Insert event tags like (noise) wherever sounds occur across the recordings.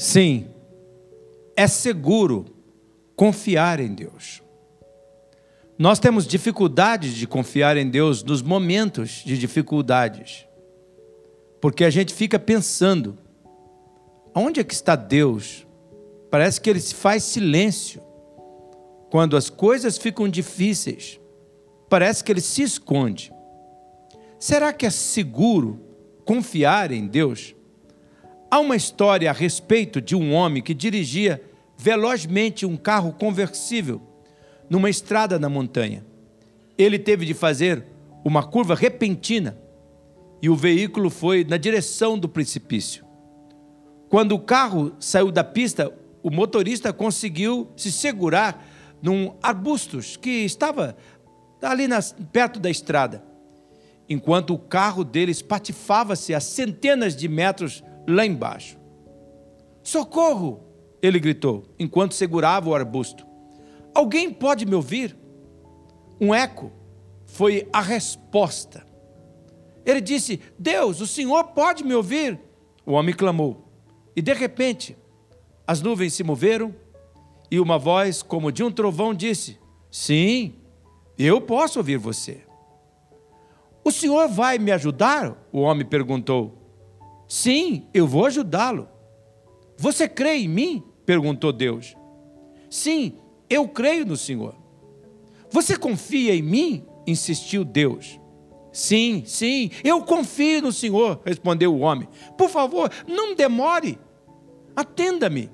Sim, é seguro confiar em Deus. Nós temos dificuldades de confiar em Deus nos momentos de dificuldades, porque a gente fica pensando: onde é que está Deus? Parece que ele se faz silêncio. Quando as coisas ficam difíceis, parece que ele se esconde. Será que é seguro confiar em Deus? Há uma história a respeito de um homem que dirigia velozmente um carro conversível numa estrada na montanha. Ele teve de fazer uma curva repentina e o veículo foi na direção do precipício. Quando o carro saiu da pista, o motorista conseguiu se segurar num arbustos que estava ali nas, perto da estrada, enquanto o carro dele espatifava-se a centenas de metros lá embaixo. Socorro! Ele gritou, enquanto segurava o arbusto. Alguém pode me ouvir? Um eco foi a resposta. Ele disse: Deus, o Senhor pode me ouvir? O homem clamou. E de repente, as nuvens se moveram e uma voz, como de um trovão, disse: Sim, eu posso ouvir você. O senhor vai me ajudar? O homem perguntou. Sim, eu vou ajudá-lo. Você crê em mim? perguntou Deus. Sim, eu creio no Senhor. Você confia em mim? insistiu Deus. Sim, sim, eu confio no Senhor, respondeu o homem. Por favor, não demore. Atenda-me.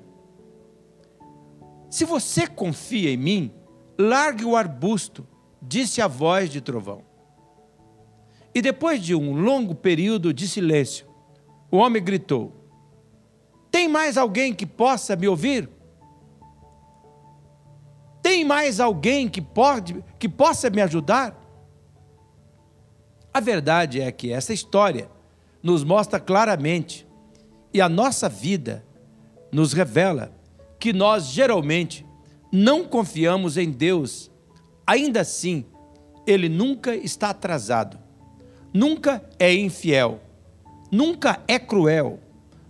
Se você confia em mim, largue o arbusto, disse a voz de trovão. E depois de um longo período de silêncio, o homem gritou: Tem mais alguém que possa me ouvir? Tem mais alguém que, pode, que possa me ajudar? A verdade é que essa história nos mostra claramente, e a nossa vida nos revela, que nós geralmente não confiamos em Deus. Ainda assim, Ele nunca está atrasado, nunca é infiel, nunca é cruel,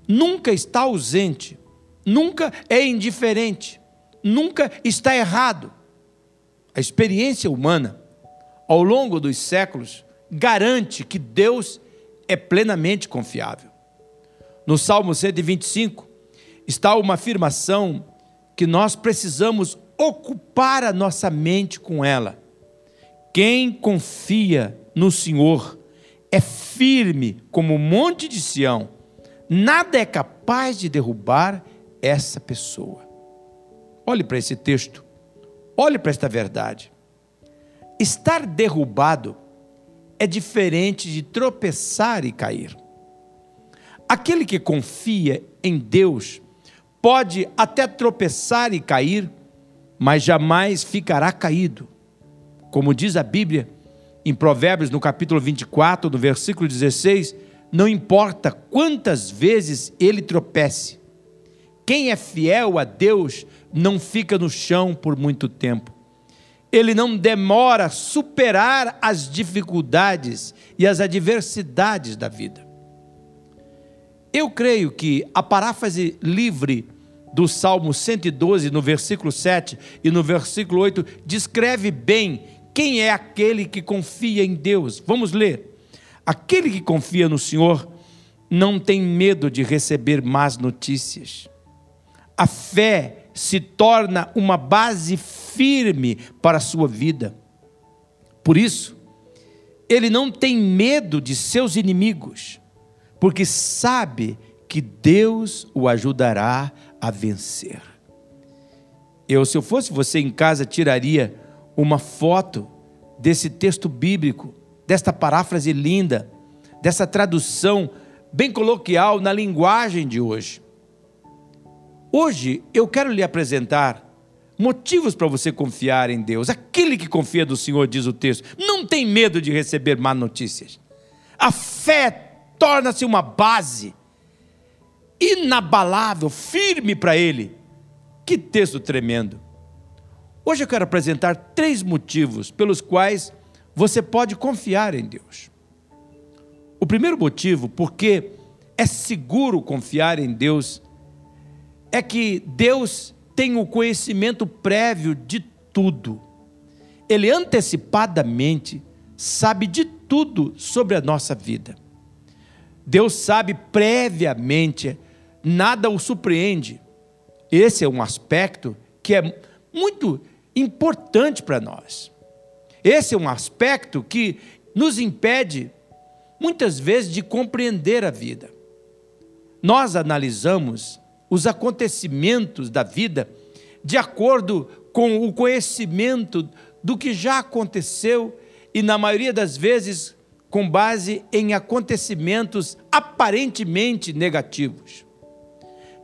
nunca está ausente, nunca é indiferente nunca está errado. A experiência humana, ao longo dos séculos, garante que Deus é plenamente confiável. No Salmo 125 está uma afirmação que nós precisamos ocupar a nossa mente com ela. Quem confia no Senhor é firme como o monte de Sião, nada é capaz de derrubar essa pessoa. Olhe para esse texto, olhe para esta verdade. Estar derrubado é diferente de tropeçar e cair. Aquele que confia em Deus pode até tropeçar e cair, mas jamais ficará caído. Como diz a Bíblia em Provérbios, no capítulo 24, no versículo 16, não importa quantas vezes ele tropece, quem é fiel a Deus não fica no chão por muito tempo. Ele não demora a superar as dificuldades e as adversidades da vida. Eu creio que a paráfrase livre do Salmo 112, no versículo 7 e no versículo 8, descreve bem quem é aquele que confia em Deus. Vamos ler. Aquele que confia no Senhor não tem medo de receber más notícias. A fé se torna uma base firme para a sua vida. Por isso, ele não tem medo de seus inimigos, porque sabe que Deus o ajudará a vencer. Eu, se eu fosse você em casa, tiraria uma foto desse texto bíblico, desta paráfrase linda, dessa tradução bem coloquial na linguagem de hoje. Hoje eu quero lhe apresentar motivos para você confiar em Deus. Aquele que confia do Senhor, diz o texto, não tem medo de receber má notícias. A fé torna-se uma base inabalável, firme para ele. Que texto tremendo. Hoje eu quero apresentar três motivos pelos quais você pode confiar em Deus. O primeiro motivo, porque é seguro confiar em Deus, é que Deus tem o conhecimento prévio de tudo. Ele antecipadamente sabe de tudo sobre a nossa vida. Deus sabe previamente, nada o surpreende. Esse é um aspecto que é muito importante para nós. Esse é um aspecto que nos impede, muitas vezes, de compreender a vida. Nós analisamos os acontecimentos da vida de acordo com o conhecimento do que já aconteceu e, na maioria das vezes, com base em acontecimentos aparentemente negativos.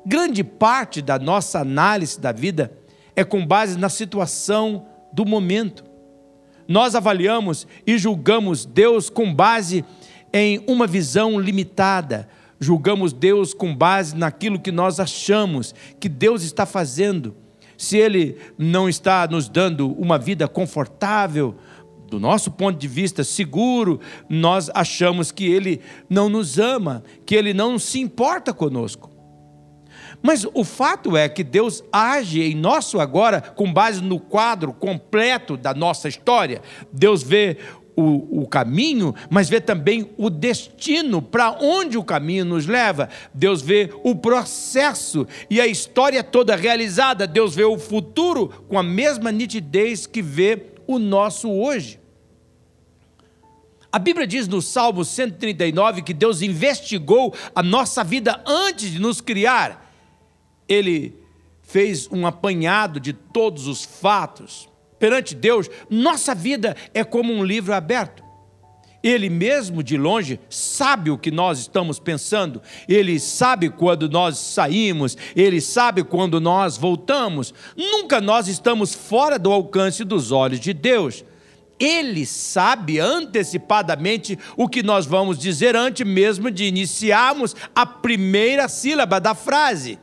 Grande parte da nossa análise da vida é com base na situação do momento. Nós avaliamos e julgamos Deus com base em uma visão limitada. Julgamos Deus com base naquilo que nós achamos que Deus está fazendo. Se Ele não está nos dando uma vida confortável, do nosso ponto de vista seguro, nós achamos que Ele não nos ama, que Ele não se importa conosco. Mas o fato é que Deus age em nosso agora com base no quadro completo da nossa história. Deus vê o, o, caminho, mas vê também o destino, para onde o caminho nos leva. Deus vê o processo e a história toda realizada. Deus vê o futuro com a mesma nitidez que vê o nosso hoje. A Bíblia diz no Salmo 139 que Deus investigou a nossa vida antes de nos criar ele fez um apanhado de todos os fatos. Perante Deus, nossa vida é como um livro aberto. Ele mesmo de longe sabe o que nós estamos pensando, ele sabe quando nós saímos, ele sabe quando nós voltamos. Nunca nós estamos fora do alcance dos olhos de Deus. Ele sabe antecipadamente o que nós vamos dizer antes mesmo de iniciarmos a primeira sílaba da frase.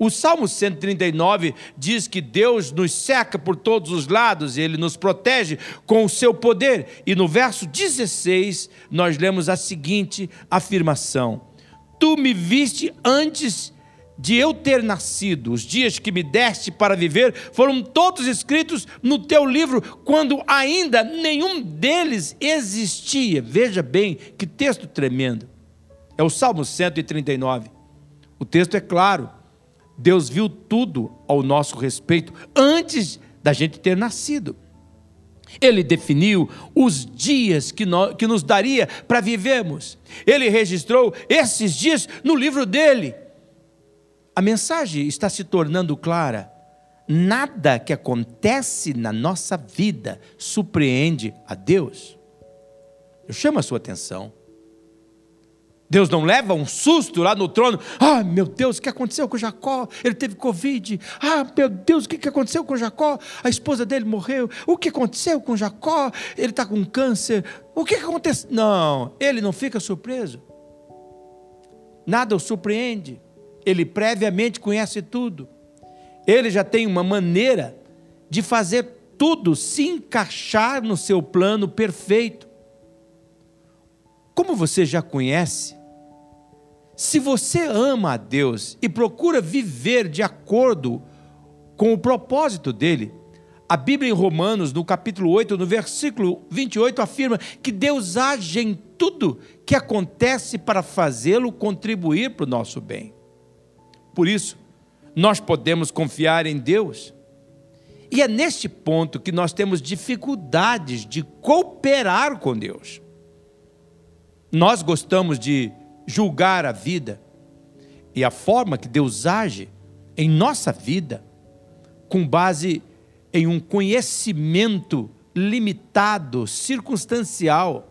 O Salmo 139 diz que Deus nos cerca por todos os lados, ele nos protege com o seu poder. E no verso 16, nós lemos a seguinte afirmação: Tu me viste antes de eu ter nascido, os dias que me deste para viver foram todos escritos no teu livro, quando ainda nenhum deles existia. Veja bem que texto tremendo. É o Salmo 139. O texto é claro Deus viu tudo ao nosso respeito antes da gente ter nascido. Ele definiu os dias que, nós, que nos daria para vivermos. Ele registrou esses dias no livro dele. A mensagem está se tornando clara. Nada que acontece na nossa vida surpreende a Deus. Eu chamo a sua atenção. Deus não leva um susto lá no trono. Ah, meu Deus, o que aconteceu com Jacó? Ele teve Covid. Ah, meu Deus, o que aconteceu com Jacó? A esposa dele morreu. O que aconteceu com Jacó? Ele está com câncer. O que aconteceu? Não, ele não fica surpreso. Nada o surpreende. Ele previamente conhece tudo. Ele já tem uma maneira de fazer tudo se encaixar no seu plano perfeito. Como você já conhece, se você ama a Deus e procura viver de acordo com o propósito dele, a Bíblia em Romanos, no capítulo 8, no versículo 28, afirma que Deus age em tudo que acontece para fazê-lo contribuir para o nosso bem. Por isso, nós podemos confiar em Deus. E é neste ponto que nós temos dificuldades de cooperar com Deus. Nós gostamos de julgar a vida e a forma que Deus age em nossa vida com base em um conhecimento limitado, circunstancial.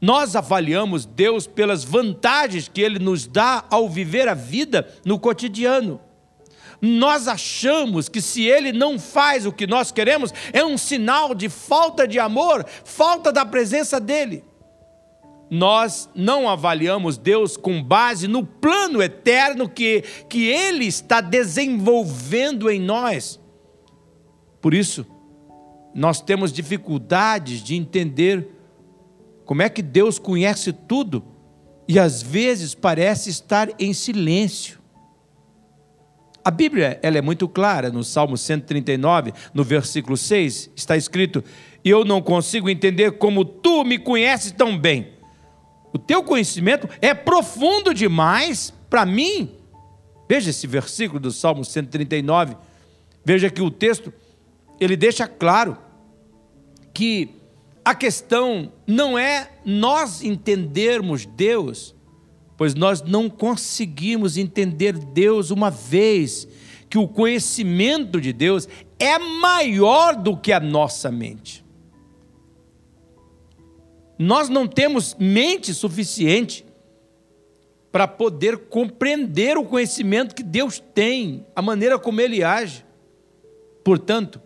Nós avaliamos Deus pelas vantagens que Ele nos dá ao viver a vida no cotidiano. Nós achamos que se Ele não faz o que nós queremos, é um sinal de falta de amor, falta da presença dEle nós não avaliamos Deus com base no plano eterno que, que Ele está desenvolvendo em nós. Por isso, nós temos dificuldades de entender como é que Deus conhece tudo e às vezes parece estar em silêncio. A Bíblia ela é muito clara, no Salmo 139, no versículo 6, está escrito: Eu não consigo entender como tu me conheces tão bem. O teu conhecimento é profundo demais para mim. Veja esse versículo do Salmo 139. Veja que o texto ele deixa claro que a questão não é nós entendermos Deus, pois nós não conseguimos entender Deus uma vez que o conhecimento de Deus é maior do que a nossa mente. Nós não temos mente suficiente para poder compreender o conhecimento que Deus tem, a maneira como Ele age. Portanto,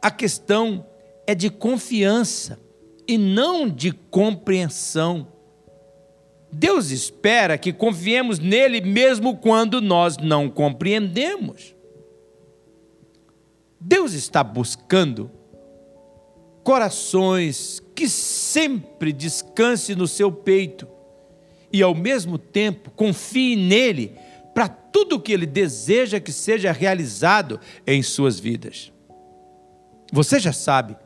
a questão é de confiança e não de compreensão. Deus espera que confiemos nele mesmo quando nós não compreendemos. Deus está buscando corações que sempre descanse no seu peito e ao mesmo tempo confie nele para tudo o que ele deseja que seja realizado em suas vidas. Você já sabe,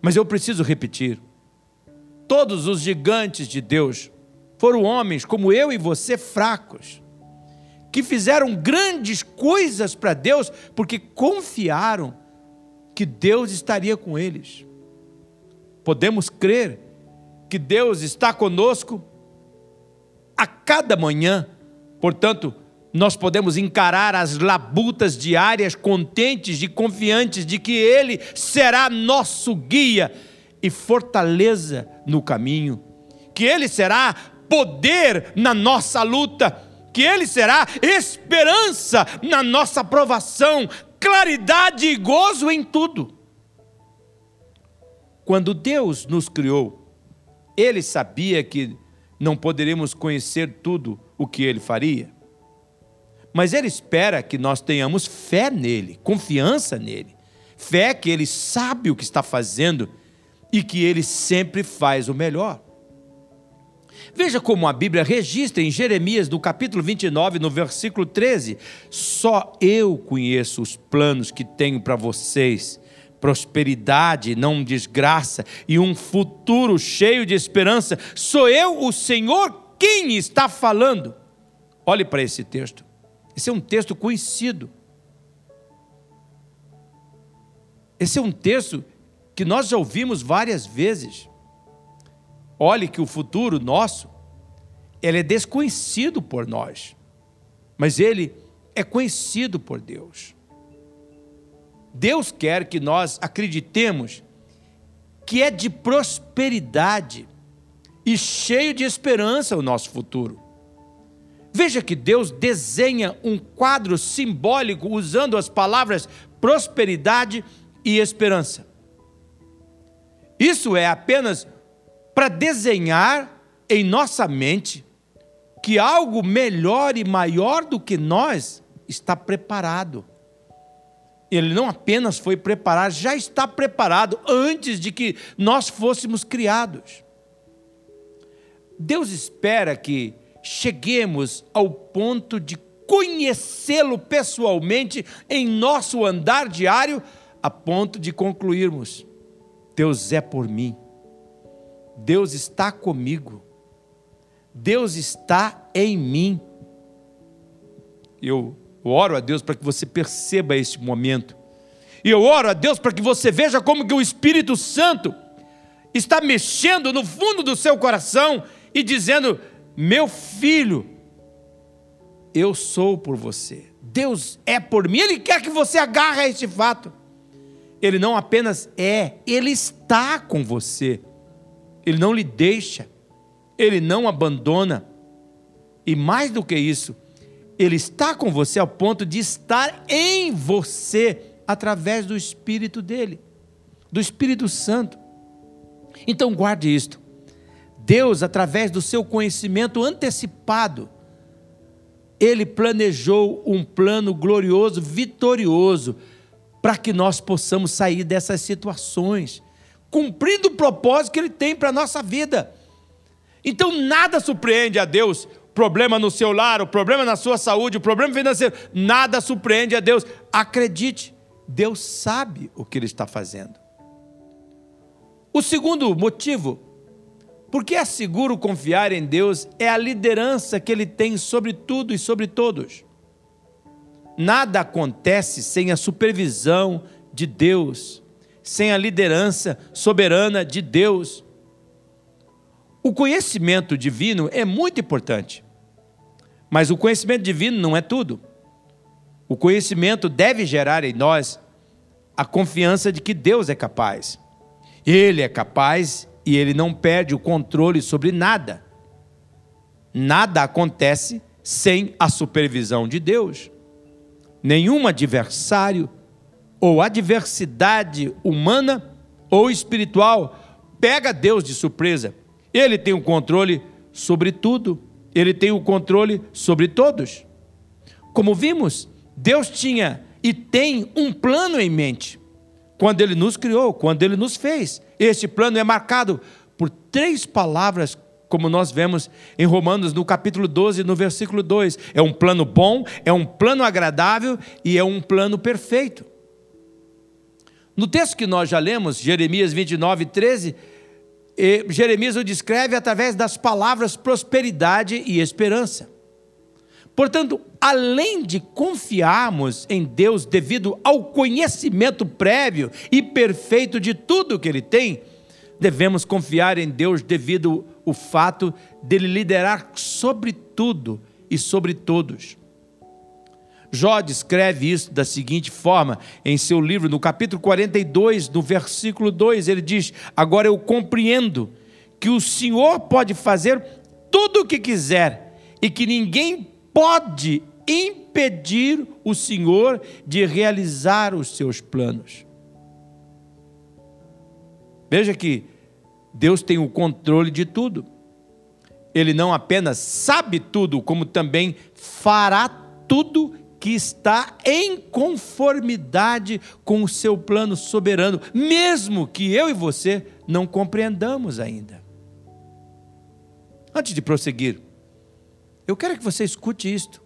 mas eu preciso repetir. Todos os gigantes de Deus foram homens como eu e você fracos, que fizeram grandes coisas para Deus porque confiaram que Deus estaria com eles. Podemos crer que Deus está conosco a cada manhã, portanto, nós podemos encarar as labutas diárias contentes e confiantes de que Ele será nosso guia e fortaleza no caminho, que Ele será poder na nossa luta, que Ele será esperança na nossa aprovação, claridade e gozo em tudo. Quando Deus nos criou, Ele sabia que não poderemos conhecer tudo o que Ele faria. Mas Ele espera que nós tenhamos fé nele, confiança nele. Fé que Ele sabe o que está fazendo e que Ele sempre faz o melhor. Veja como a Bíblia registra em Jeremias, no capítulo 29, no versículo 13: Só eu conheço os planos que tenho para vocês, prosperidade, não desgraça, e um futuro cheio de esperança. Sou eu, o Senhor, quem está falando. Olhe para esse texto. Esse é um texto conhecido. Esse é um texto que nós já ouvimos várias vezes. Olhe que o futuro nosso, ele é desconhecido por nós, mas ele é conhecido por Deus. Deus quer que nós acreditemos que é de prosperidade e cheio de esperança o nosso futuro. Veja que Deus desenha um quadro simbólico usando as palavras prosperidade e esperança. Isso é apenas para desenhar em nossa mente que algo melhor e maior do que nós está preparado. Ele não apenas foi preparado, já está preparado antes de que nós fôssemos criados. Deus espera que cheguemos ao ponto de conhecê-lo pessoalmente em nosso andar diário, a ponto de concluirmos: Deus é por mim, Deus está comigo, Deus está em mim. Eu oro a Deus para que você perceba este momento. E eu oro a Deus para que você veja como que o Espírito Santo está mexendo no fundo do seu coração e dizendo: meu filho, eu sou por você. Deus é por mim. Ele quer que você agarre a este fato. Ele não apenas é, ele está com você. Ele não lhe deixa. Ele não abandona. E mais do que isso, ele está com você ao ponto de estar em você através do Espírito dele, do Espírito Santo. Então guarde isto. Deus, através do seu conhecimento antecipado, ele planejou um plano glorioso, vitorioso, para que nós possamos sair dessas situações, cumprindo o propósito que ele tem para a nossa vida. Então, nada surpreende a Deus problema no seu lar, o problema na sua saúde, o problema financeiro, nada surpreende a Deus. Acredite, Deus sabe o que Ele está fazendo. O segundo motivo, porque é seguro confiar em Deus, é a liderança que Ele tem sobre tudo e sobre todos. Nada acontece sem a supervisão de Deus, sem a liderança soberana de Deus. O conhecimento divino é muito importante, mas o conhecimento divino não é tudo. O conhecimento deve gerar em nós a confiança de que Deus é capaz. Ele é capaz e ele não perde o controle sobre nada. Nada acontece sem a supervisão de Deus. Nenhum adversário ou adversidade humana ou espiritual pega Deus de surpresa ele tem o controle sobre tudo, ele tem o controle sobre todos. Como vimos, Deus tinha e tem um plano em mente quando ele nos criou, quando ele nos fez. Este plano é marcado por três palavras, como nós vemos em Romanos, no capítulo 12, no versículo 2. É um plano bom, é um plano agradável e é um plano perfeito. No texto que nós já lemos, Jeremias 29, 13 e Jeremias o descreve através das palavras prosperidade e esperança. Portanto, além de confiarmos em Deus devido ao conhecimento prévio e perfeito de tudo que Ele tem, devemos confiar em Deus devido ao fato dele liderar sobre tudo e sobre todos. Jó descreve isso da seguinte forma em seu livro, no capítulo 42, no versículo 2, ele diz: Agora eu compreendo que o Senhor pode fazer tudo o que quiser e que ninguém pode impedir o Senhor de realizar os seus planos. Veja que Deus tem o controle de tudo. Ele não apenas sabe tudo, como também fará tudo que está em conformidade com o seu plano soberano, mesmo que eu e você não compreendamos ainda. Antes de prosseguir, eu quero que você escute isto.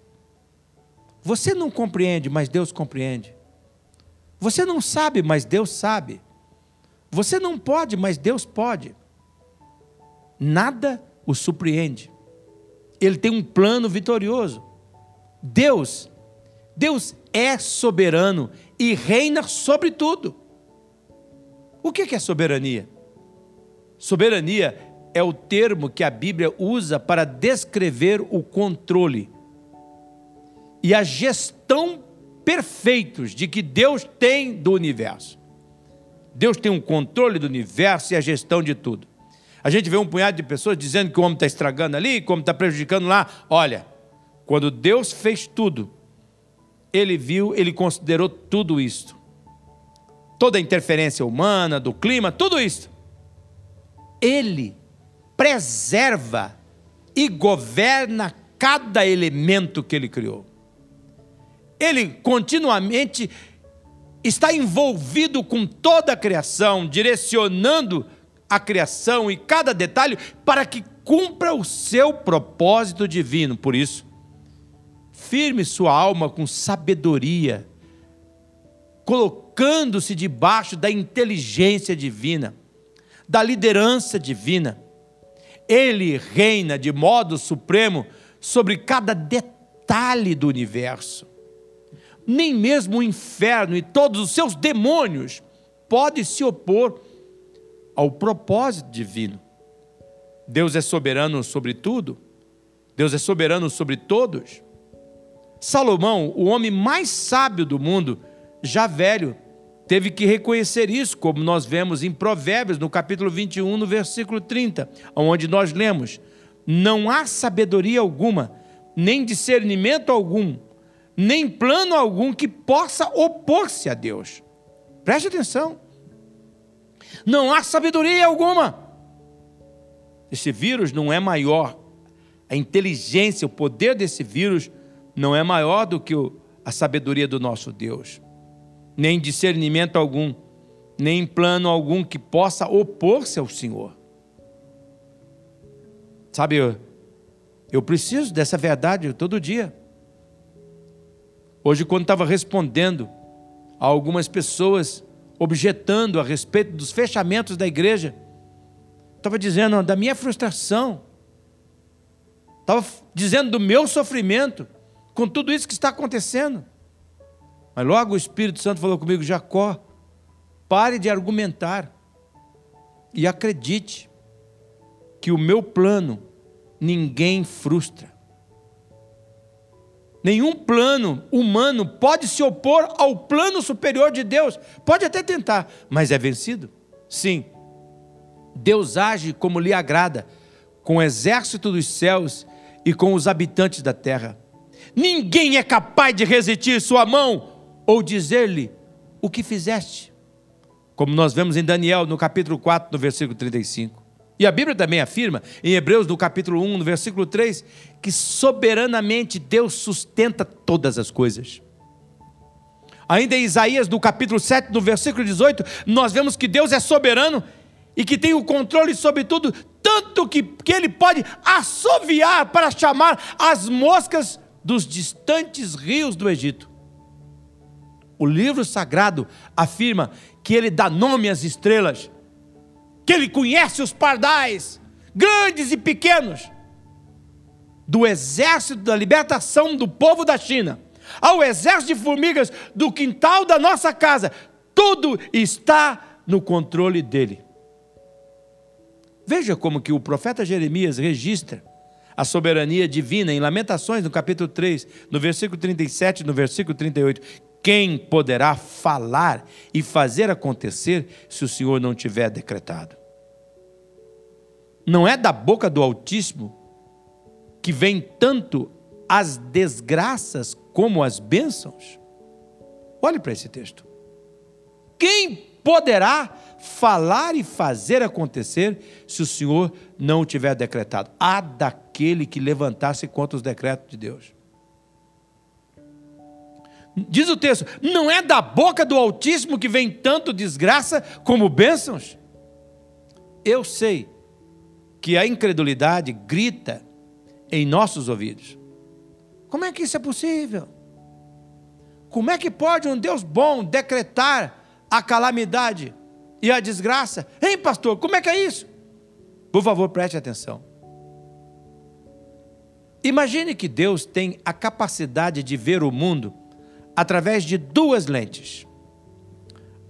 Você não compreende, mas Deus compreende. Você não sabe, mas Deus sabe. Você não pode, mas Deus pode. Nada o surpreende. Ele tem um plano vitorioso. Deus Deus é soberano e reina sobre tudo. O que é soberania? Soberania é o termo que a Bíblia usa para descrever o controle e a gestão perfeitos de que Deus tem do universo. Deus tem um controle do universo e a gestão de tudo. A gente vê um punhado de pessoas dizendo que o homem está estragando ali, que o homem está prejudicando lá. Olha, quando Deus fez tudo, ele viu, ele considerou tudo isto. Toda a interferência humana, do clima, tudo isso. Ele preserva e governa cada elemento que ele criou. Ele continuamente está envolvido com toda a criação, direcionando a criação e cada detalhe para que cumpra o seu propósito divino. Por isso, firme sua alma com sabedoria, colocando-se debaixo da inteligência divina, da liderança divina. Ele reina de modo supremo sobre cada detalhe do universo. Nem mesmo o inferno e todos os seus demônios podem se opor ao propósito divino. Deus é soberano sobre tudo, Deus é soberano sobre todos. Salomão, o homem mais sábio do mundo, já velho, teve que reconhecer isso, como nós vemos em Provérbios, no capítulo 21, no versículo 30, onde nós lemos: Não há sabedoria alguma, nem discernimento algum, nem plano algum que possa opor-se a Deus. Preste atenção. Não há sabedoria alguma. Esse vírus não é maior. A inteligência, o poder desse vírus não é maior do que a sabedoria do nosso Deus, nem discernimento algum, nem plano algum que possa opor-se ao Senhor. Sabe, Eu preciso dessa verdade todo dia. Hoje, quando estava respondendo a algumas pessoas objetando a respeito dos fechamentos da igreja, estava dizendo da minha frustração, estava dizendo do meu sofrimento com tudo isso que está acontecendo. Mas logo o Espírito Santo falou comigo: Jacó, pare de argumentar e acredite que o meu plano ninguém frustra. Nenhum plano humano pode se opor ao plano superior de Deus. Pode até tentar, mas é vencido. Sim. Deus age como lhe agrada, com o exército dos céus e com os habitantes da terra. Ninguém é capaz de resistir sua mão ou dizer-lhe o que fizeste. Como nós vemos em Daniel, no capítulo 4, no versículo 35. E a Bíblia também afirma, em Hebreus, no capítulo 1, no versículo 3, que soberanamente Deus sustenta todas as coisas. Ainda em Isaías, no capítulo 7, no versículo 18, nós vemos que Deus é soberano e que tem o controle sobre tudo, tanto que, que Ele pode assoviar para chamar as moscas dos distantes rios do Egito. O livro sagrado afirma que ele dá nome às estrelas, que ele conhece os pardais, grandes e pequenos, do exército da libertação do povo da China, ao exército de formigas do quintal da nossa casa, tudo está no controle dele. Veja como que o profeta Jeremias registra a soberania divina em Lamentações, no capítulo 3, no versículo 37 no versículo 38. Quem poderá falar e fazer acontecer se o Senhor não tiver decretado? Não é da boca do Altíssimo que vem tanto as desgraças como as bênçãos? Olhe para esse texto. Quem poderá falar e fazer acontecer se o Senhor não o tiver decretado? Há daquele que levantasse contra os decretos de Deus. Diz o texto: não é da boca do Altíssimo que vem tanto desgraça como bênçãos? Eu sei que a incredulidade grita em nossos ouvidos. Como é que isso é possível? Como é que pode um Deus bom decretar a calamidade e a desgraça? Hein, pastor, como é que é isso? Por favor, preste atenção. Imagine que Deus tem a capacidade de ver o mundo através de duas lentes.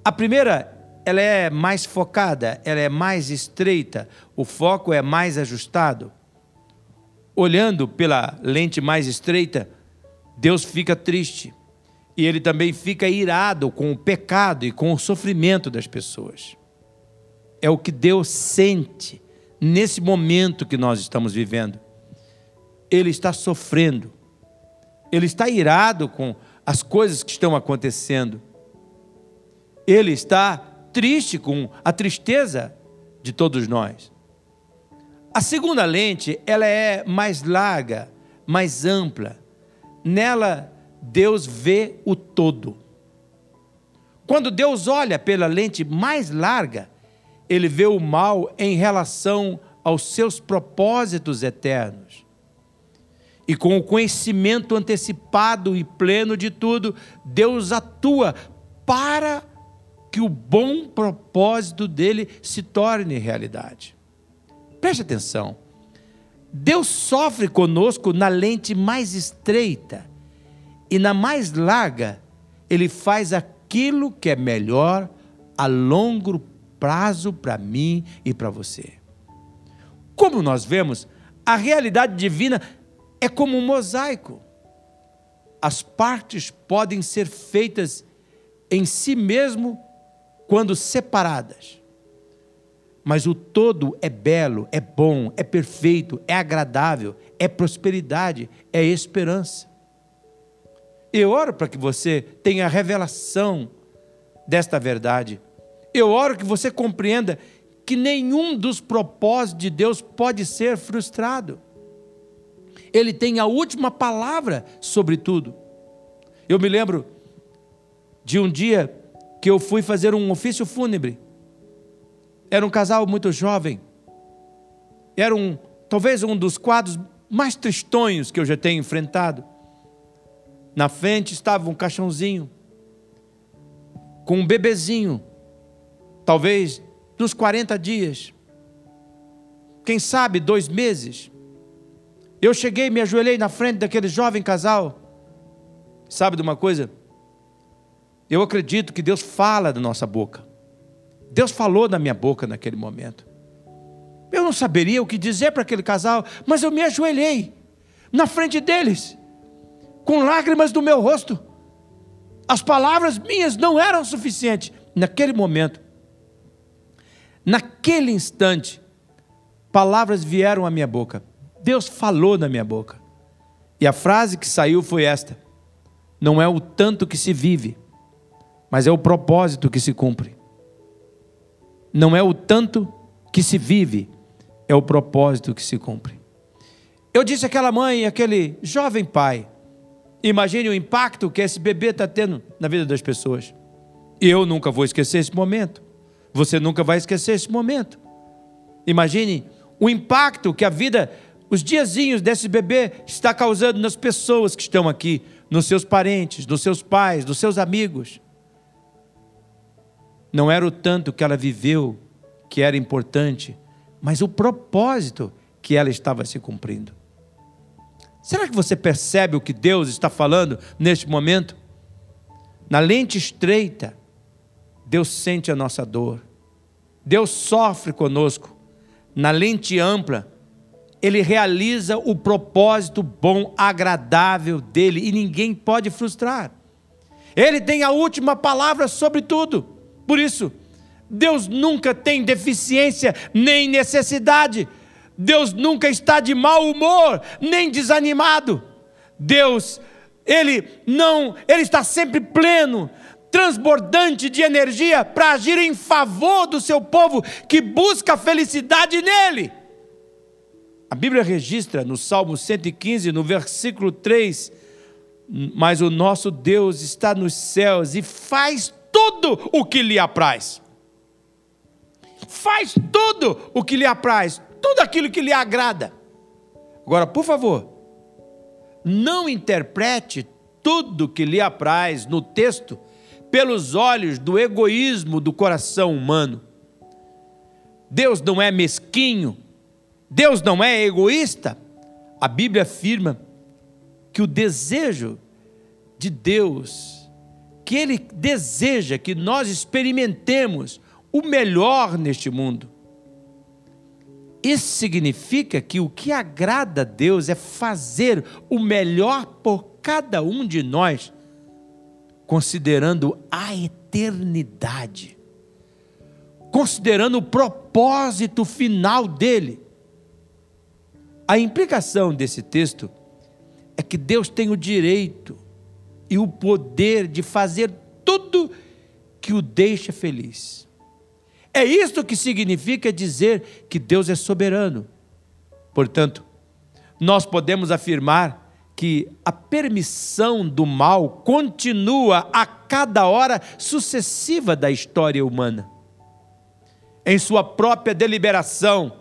A primeira, ela é mais focada, ela é mais estreita, o foco é mais ajustado. Olhando pela lente mais estreita, Deus fica triste. E ele também fica irado com o pecado e com o sofrimento das pessoas. É o que Deus sente nesse momento que nós estamos vivendo. Ele está sofrendo. Ele está irado com as coisas que estão acontecendo. Ele está triste com a tristeza de todos nós. A segunda lente, ela é mais larga, mais ampla. Nela, Deus vê o todo. Quando Deus olha pela lente mais larga, ele vê o mal em relação aos seus propósitos eternos e com o conhecimento antecipado e pleno de tudo, Deus atua para que o bom propósito dele se torne realidade. Preste atenção. Deus sofre conosco na lente mais estreita e na mais larga, ele faz aquilo que é melhor a longo prazo para mim e para você. Como nós vemos, a realidade divina é como um mosaico. As partes podem ser feitas em si mesmo quando separadas. Mas o todo é belo, é bom, é perfeito, é agradável, é prosperidade, é esperança. Eu oro para que você tenha a revelação desta verdade. Eu oro que você compreenda que nenhum dos propósitos de Deus pode ser frustrado. Ele tem a última palavra sobre tudo. Eu me lembro de um dia que eu fui fazer um ofício fúnebre. Era um casal muito jovem. Era um, talvez um dos quadros mais tristonhos que eu já tenho enfrentado. Na frente estava um caixãozinho com um bebezinho, talvez dos 40 dias, quem sabe dois meses. Eu cheguei, me ajoelhei na frente daquele jovem casal. Sabe de uma coisa? Eu acredito que Deus fala da nossa boca. Deus falou na minha boca naquele momento. Eu não saberia o que dizer para aquele casal, mas eu me ajoelhei na frente deles, com lágrimas no meu rosto. As palavras minhas não eram suficientes. Naquele momento, naquele instante, palavras vieram à minha boca. Deus falou na minha boca. E a frase que saiu foi esta: Não é o tanto que se vive, mas é o propósito que se cumpre. Não é o tanto que se vive, é o propósito que se cumpre. Eu disse àquela mãe, aquele jovem pai, imagine o impacto que esse bebê está tendo na vida das pessoas. Eu nunca vou esquecer esse momento. Você nunca vai esquecer esse momento. Imagine o impacto que a vida, os diazinhos desse bebê está causando nas pessoas que estão aqui, nos seus parentes, nos seus pais, nos seus amigos. Não era o tanto que ela viveu que era importante, mas o propósito que ela estava se cumprindo. Será que você percebe o que Deus está falando neste momento? Na lente estreita, Deus sente a nossa dor. Deus sofre conosco. Na lente ampla, Ele realiza o propósito bom, agradável dele e ninguém pode frustrar. Ele tem a última palavra sobre tudo. Por isso, Deus nunca tem deficiência nem necessidade. Deus nunca está de mau humor, nem desanimado. Deus, ele não, ele está sempre pleno, transbordante de energia para agir em favor do seu povo que busca felicidade nele. A Bíblia registra no Salmo 115, no versículo 3, mas o nosso Deus está nos céus e faz tudo o que lhe apraz faz tudo o que lhe apraz, tudo aquilo que lhe agrada. Agora, por favor, não interprete tudo que lhe apraz no texto pelos olhos do egoísmo do coração humano. Deus não é mesquinho, Deus não é egoísta. A Bíblia afirma que o desejo de Deus, que Ele deseja que nós experimentemos o melhor neste mundo. Isso significa que o que agrada a Deus é fazer o melhor por cada um de nós, considerando a eternidade, considerando o propósito final dele. A implicação desse texto é que Deus tem o direito e o poder de fazer tudo que o deixa feliz. É isto que significa dizer que Deus é soberano. Portanto, nós podemos afirmar que a permissão do mal continua a cada hora sucessiva da história humana. Em sua própria deliberação,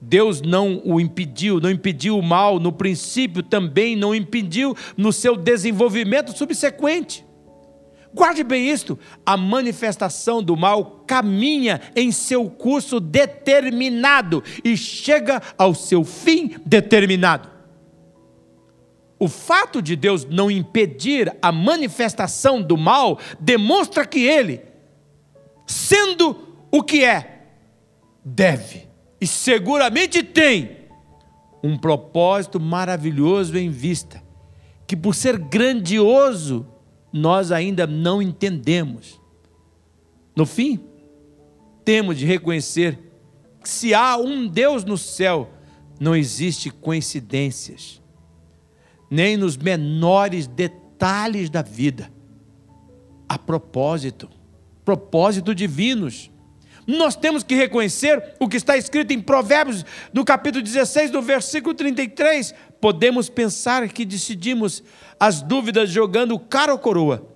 Deus não o impediu, não impediu o mal no princípio, também não impediu no seu desenvolvimento subsequente. Guarde bem isto: a manifestação do mal caminha em seu curso determinado e chega ao seu fim determinado. O fato de Deus não impedir a manifestação do mal demonstra que ele, sendo o que é, deve e seguramente tem um propósito maravilhoso em vista, que por ser grandioso nós ainda não entendemos. No fim, temos de reconhecer que se há um Deus no céu, não existe coincidências, nem nos menores detalhes da vida. A propósito, propósito divinos. Nós temos que reconhecer o que está escrito em Provérbios, no capítulo 16, no versículo 33. Podemos pensar que decidimos as dúvidas jogando cara ou coroa,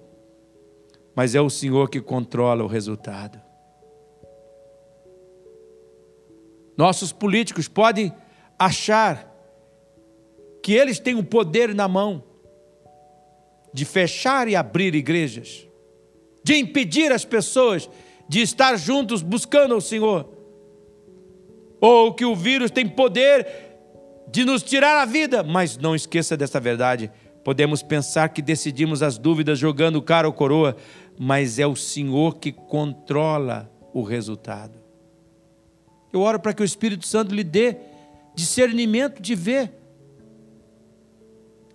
mas é o Senhor que controla o resultado. Nossos políticos podem achar que eles têm o poder na mão de fechar e abrir igrejas, de impedir as pessoas de estar juntos buscando o Senhor, ou que o vírus tem poder de nos tirar a vida, mas não esqueça dessa verdade. Podemos pensar que decidimos as dúvidas jogando cara ou coroa, mas é o Senhor que controla o resultado. Eu oro para que o Espírito Santo lhe dê discernimento de ver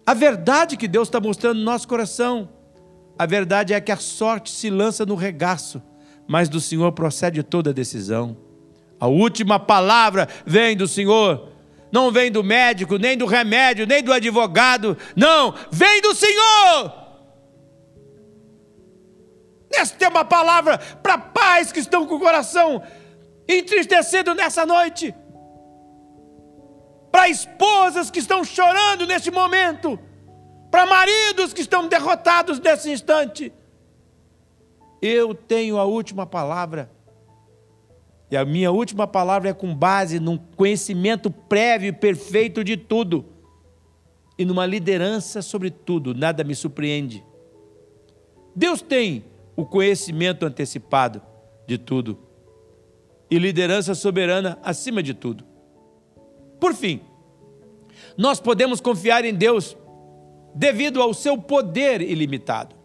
a verdade que Deus está mostrando no nosso coração. A verdade é que a sorte se lança no regaço, mas do Senhor procede toda a decisão. A última palavra vem do Senhor, não vem do médico, nem do remédio, nem do advogado, não, vem do Senhor. Esta é uma palavra para pais que estão com o coração entristecido nessa noite, para esposas que estão chorando neste momento, para maridos que estão derrotados nesse instante. Eu tenho a última palavra. E a minha última palavra é com base num conhecimento prévio e perfeito de tudo. E numa liderança sobre tudo, nada me surpreende. Deus tem o conhecimento antecipado de tudo e liderança soberana acima de tudo. Por fim, nós podemos confiar em Deus devido ao seu poder ilimitado.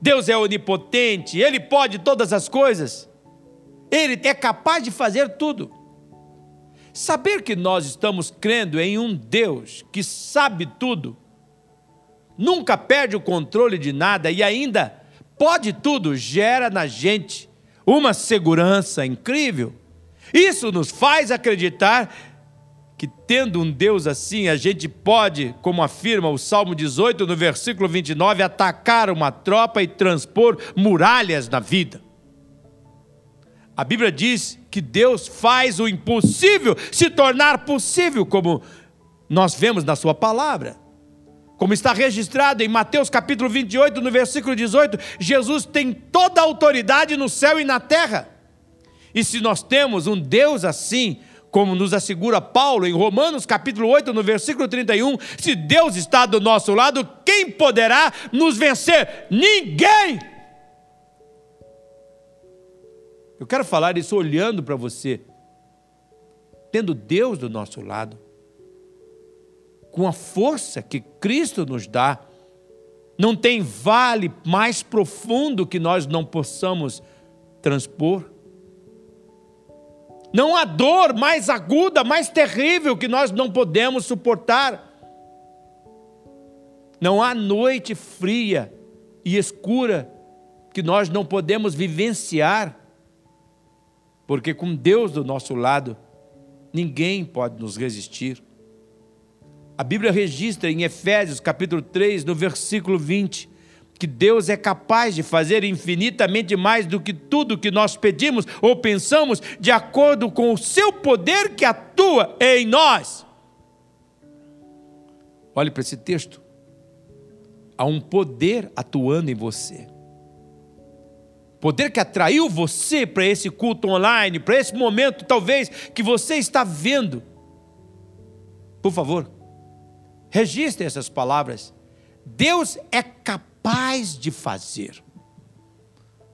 Deus é onipotente, Ele pode todas as coisas, Ele é capaz de fazer tudo. Saber que nós estamos crendo em um Deus que sabe tudo, nunca perde o controle de nada e ainda pode tudo, gera na gente uma segurança incrível. Isso nos faz acreditar que, tendo um Deus assim, a gente pode, como afirma o Salmo 18, no versículo 29, atacar uma tropa e transpor muralhas na vida. A Bíblia diz que Deus faz o impossível se tornar possível, como nós vemos na Sua palavra. Como está registrado em Mateus capítulo 28, no versículo 18, Jesus tem toda a autoridade no céu e na terra. E se nós temos um Deus assim, como nos assegura Paulo em Romanos capítulo 8, no versículo 31, se Deus está do nosso lado, quem poderá nos vencer? Ninguém! Eu quero falar isso olhando para você, tendo Deus do nosso lado com a força que Cristo nos dá. Não tem vale mais profundo que nós não possamos transpor. Não há dor mais aguda, mais terrível que nós não podemos suportar. Não há noite fria e escura que nós não podemos vivenciar, porque com Deus do nosso lado, ninguém pode nos resistir. A Bíblia registra em Efésios capítulo 3, no versículo 20, que Deus é capaz de fazer infinitamente mais do que tudo que nós pedimos ou pensamos, de acordo com o seu poder que atua em nós. Olhe para esse texto. Há um poder atuando em você. Poder que atraiu você para esse culto online, para esse momento, talvez, que você está vendo. Por favor, Registre essas palavras. Deus é capaz de fazer.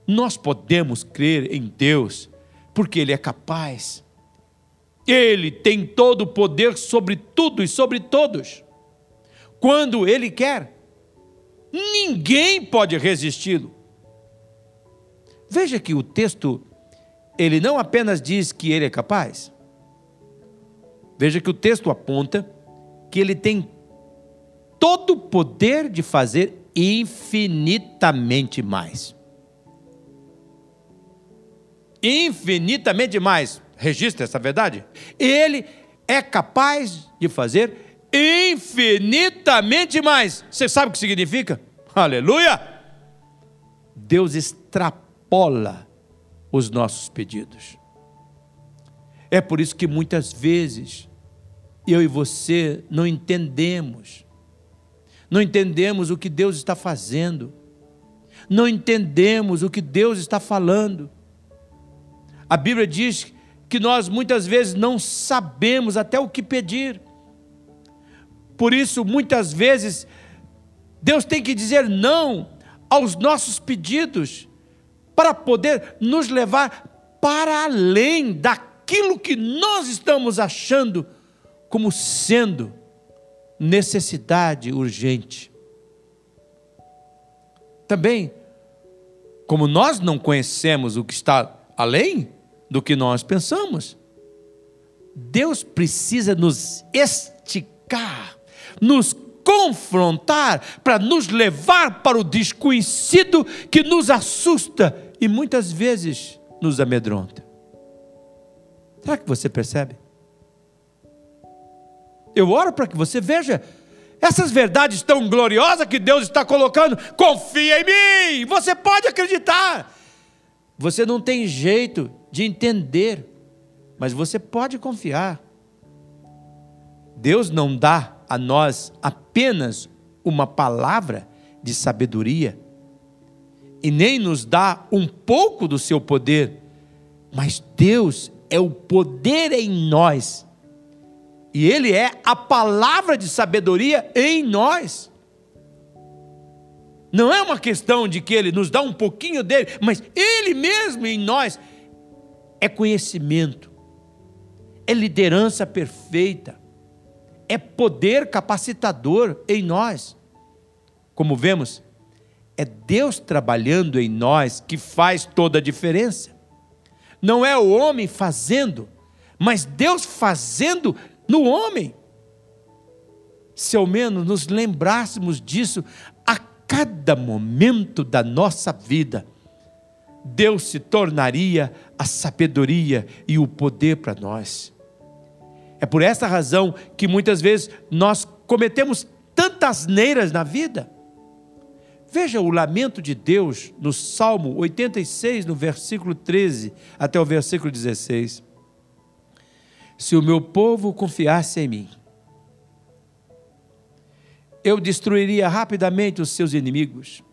Nós podemos crer em Deus, porque Ele é capaz. Ele tem todo o poder sobre tudo e sobre todos. Quando Ele quer, ninguém pode resisti-lo. Veja que o texto, ele não apenas diz que Ele é capaz, veja que o texto aponta que Ele tem todo o poder de fazer infinitamente mais. Infinitamente mais. Registra essa verdade? Ele é capaz de fazer infinitamente mais. Você sabe o que significa? Aleluia! Deus extrapola os nossos pedidos. É por isso que muitas vezes eu e você não entendemos não entendemos o que Deus está fazendo, não entendemos o que Deus está falando. A Bíblia diz que nós muitas vezes não sabemos até o que pedir, Por isso, muitas vezes, Deus tem que dizer não aos nossos pedidos para poder nos levar para além daquilo que nós estamos achando como sendo necessidade urgente. Também, como nós não conhecemos o que está além do que nós pensamos, Deus precisa nos esticar, nos confrontar, para nos levar para o desconhecido que nos assusta e muitas vezes nos amedronta. Será que você percebe? Eu oro para que você veja essas verdades tão gloriosas que Deus está colocando. Confia em mim, você pode acreditar. Você não tem jeito de entender, mas você pode confiar. Deus não dá a nós apenas uma palavra de sabedoria, e nem nos dá um pouco do seu poder, mas Deus é o poder em nós, e Ele é a palavra de sabedoria em nós. Não é uma questão de que Ele nos dá um pouquinho dele, mas Ele mesmo em nós. É conhecimento, é liderança perfeita, é poder capacitador em nós. Como vemos, é Deus trabalhando em nós que faz toda a diferença. Não é o homem fazendo, mas Deus fazendo no homem. Se ao menos nos lembrássemos disso a cada momento da nossa vida, Deus se tornaria a sabedoria e o poder para nós. É por essa razão que muitas vezes nós cometemos tantas neiras na vida. Veja o lamento de Deus no Salmo 86, no versículo 13 até o versículo 16. Se o meu povo confiasse em mim, eu destruiria rapidamente os seus inimigos.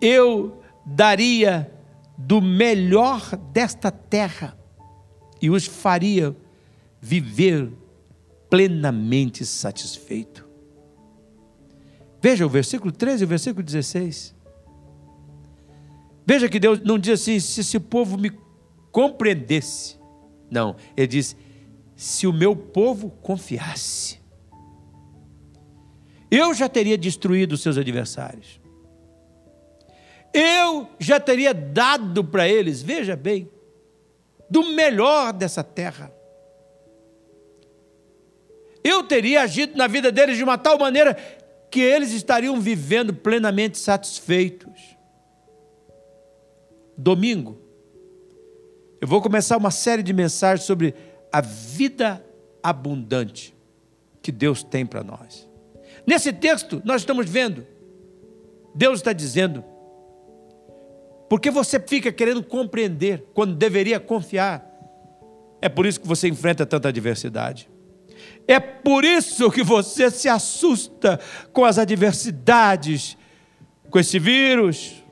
Eu daria do melhor desta terra e os faria viver plenamente satisfeito. Veja o versículo 13 e o versículo 16. Veja que Deus não diz assim, se esse povo me compreendesse. Não, ele diz, se o meu povo confiasse, eu já teria destruído seus adversários. Eu já teria dado para eles, veja bem, do melhor dessa terra. Eu teria agido na vida deles de uma tal maneira que eles estariam vivendo plenamente satisfeitos. Domingo, eu vou começar uma série de mensagens sobre a vida abundante que Deus tem para nós. Nesse texto, nós estamos vendo, Deus está dizendo, porque você fica querendo compreender quando deveria confiar. É por isso que você enfrenta tanta adversidade. É por isso que você se assusta com as adversidades, com esse vírus,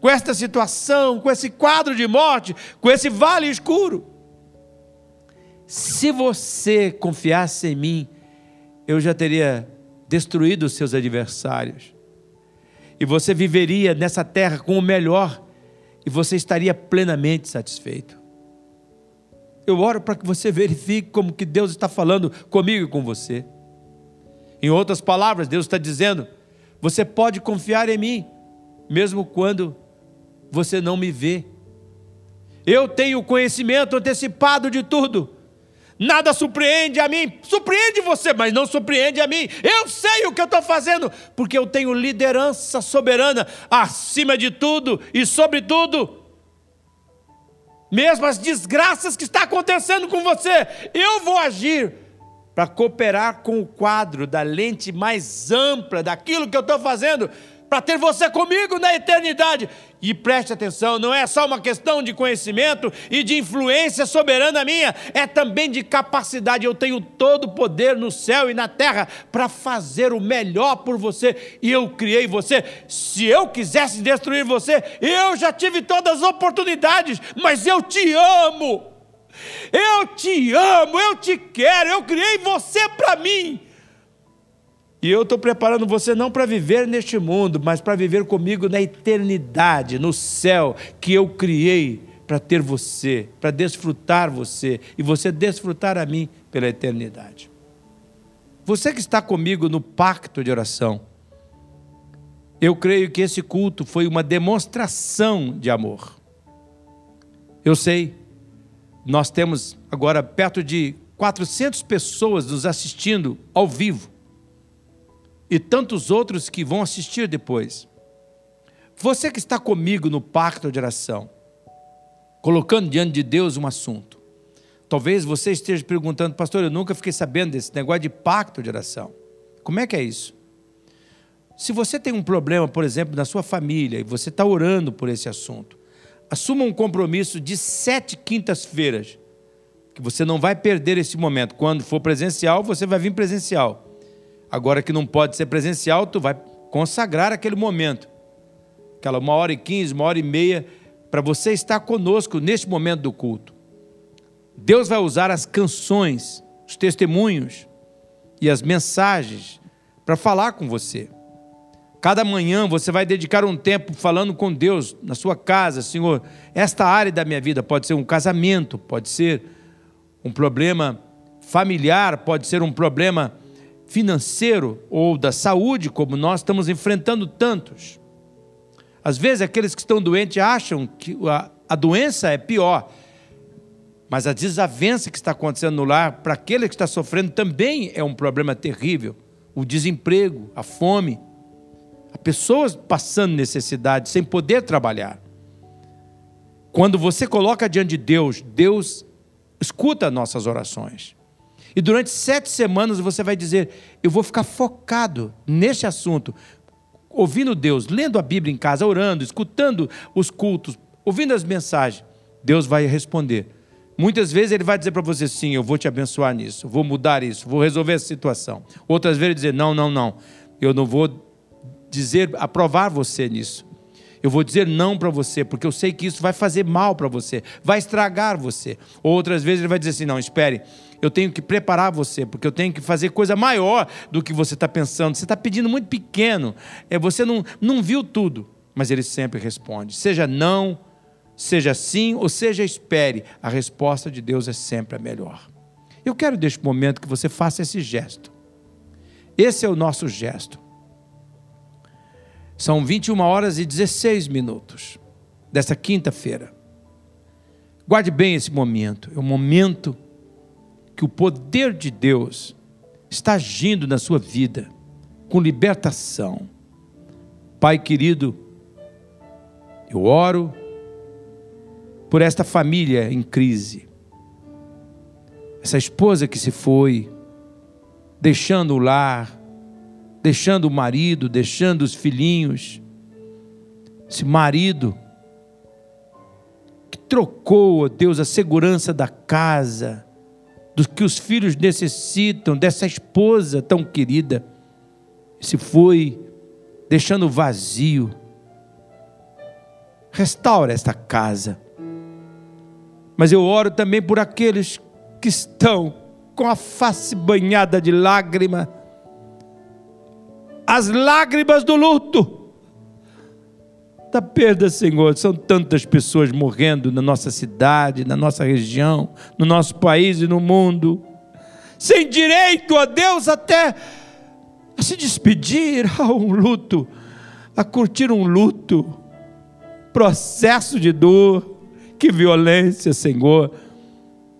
com esta situação, com esse quadro de morte, com esse vale escuro. Se você confiasse em mim, eu já teria destruído os seus adversários e você viveria nessa terra com o melhor e você estaria plenamente satisfeito. Eu oro para que você verifique como que Deus está falando comigo e com você. Em outras palavras, Deus está dizendo: você pode confiar em mim, mesmo quando você não me vê. Eu tenho conhecimento antecipado de tudo. Nada surpreende a mim, surpreende você, mas não surpreende a mim. Eu sei o que eu estou fazendo, porque eu tenho liderança soberana acima de tudo e sobre tudo. Mesmo as desgraças que está acontecendo com você, eu vou agir para cooperar com o quadro da lente mais ampla daquilo que eu estou fazendo para ter você comigo na eternidade. E preste atenção, não é só uma questão de conhecimento e de influência soberana minha, é também de capacidade. Eu tenho todo o poder no céu e na terra para fazer o melhor por você. E eu criei você. Se eu quisesse destruir você, eu já tive todas as oportunidades, mas eu te amo. Eu te amo, eu te quero, eu criei você para mim. E eu estou preparando você não para viver neste mundo, mas para viver comigo na eternidade, no céu que eu criei para ter você, para desfrutar você e você desfrutar a mim pela eternidade. Você que está comigo no pacto de oração, eu creio que esse culto foi uma demonstração de amor. Eu sei, nós temos agora perto de 400 pessoas nos assistindo ao vivo e tantos outros que vão assistir depois. Você que está comigo no pacto de oração, colocando diante de Deus um assunto. Talvez você esteja perguntando, pastor, eu nunca fiquei sabendo desse negócio de pacto de oração. Como é que é isso? Se você tem um problema, por exemplo, na sua família e você está orando por esse assunto, assuma um compromisso de sete quintas-feiras, que você não vai perder esse momento. Quando for presencial, você vai vir presencial. Agora que não pode ser presencial, tu vai consagrar aquele momento. Aquela uma hora e quinze, uma hora e meia, para você estar conosco neste momento do culto. Deus vai usar as canções, os testemunhos e as mensagens para falar com você. Cada manhã você vai dedicar um tempo falando com Deus na sua casa, Senhor. Esta área da minha vida pode ser um casamento, pode ser um problema familiar, pode ser um problema financeiro ou da saúde, como nós estamos enfrentando tantos. Às vezes, aqueles que estão doentes acham que a, a doença é pior, mas a desavença que está acontecendo no lar, para aquele que está sofrendo, também é um problema terrível. O desemprego, a fome, a pessoas passando necessidade, sem poder trabalhar. Quando você coloca diante de Deus, Deus escuta nossas orações. E durante sete semanas você vai dizer: Eu vou ficar focado nesse assunto, ouvindo Deus, lendo a Bíblia em casa, orando, escutando os cultos, ouvindo as mensagens. Deus vai responder. Muitas vezes ele vai dizer para você: Sim, eu vou te abençoar nisso, vou mudar isso, vou resolver essa situação. Outras vezes ele dizer: Não, não, não, eu não vou dizer, aprovar você nisso. Eu vou dizer não para você, porque eu sei que isso vai fazer mal para você, vai estragar você. Outras vezes ele vai dizer assim: não, espere, eu tenho que preparar você, porque eu tenho que fazer coisa maior do que você está pensando. Você está pedindo muito pequeno, é, você não, não viu tudo, mas ele sempre responde: seja não, seja sim ou seja espere, a resposta de Deus é sempre a melhor. Eu quero neste momento que você faça esse gesto. Esse é o nosso gesto. São 21 horas e 16 minutos dessa quinta-feira. Guarde bem esse momento. É o momento que o poder de Deus está agindo na sua vida com libertação. Pai querido, eu oro por esta família em crise. Essa esposa que se foi, deixando o lar, deixando o marido, deixando os filhinhos. Esse marido que trocou, ó Deus, a segurança da casa, do que os filhos necessitam, dessa esposa tão querida, se foi deixando vazio. Restaura esta casa. Mas eu oro também por aqueles que estão com a face banhada de lágrima, as lágrimas do luto, da perda, Senhor. São tantas pessoas morrendo na nossa cidade, na nossa região, no nosso país e no mundo, sem direito a Deus até a se despedir (laughs) a um luto, a curtir um luto, processo de dor. Que violência, Senhor.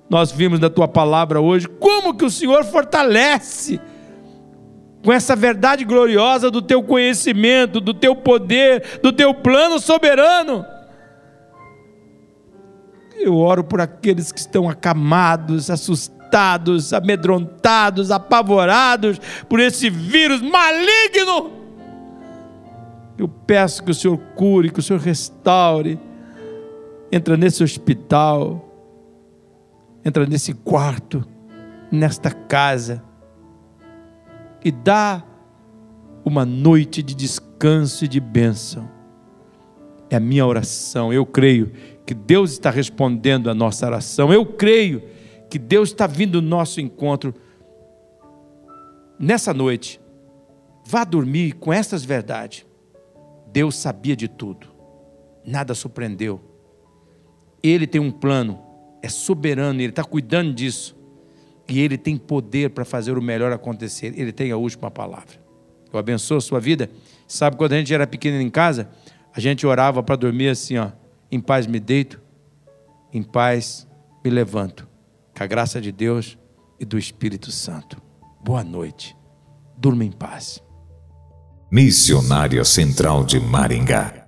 Nós vimos na tua palavra hoje como que o Senhor fortalece com essa verdade gloriosa do teu conhecimento, do teu poder, do teu plano soberano. Eu oro por aqueles que estão acamados, assustados, amedrontados, apavorados por esse vírus maligno. Eu peço que o Senhor cure, que o Senhor restaure. Entra nesse hospital, entra nesse quarto, nesta casa e dá uma noite de descanso e de bênção. É a minha oração. Eu creio que Deus está respondendo a nossa oração. Eu creio que Deus está vindo no nosso encontro nessa noite. Vá dormir com essas verdades. Deus sabia de tudo, nada surpreendeu. Ele tem um plano, é soberano, ele está cuidando disso. E ele tem poder para fazer o melhor acontecer. Ele tem a última palavra. Eu abençoo a sua vida. Sabe, quando a gente era pequeno em casa, a gente orava para dormir assim, ó. Em paz me deito, em paz me levanto. Com a graça de Deus e do Espírito Santo. Boa noite. Durma em paz. Missionária Central de Maringá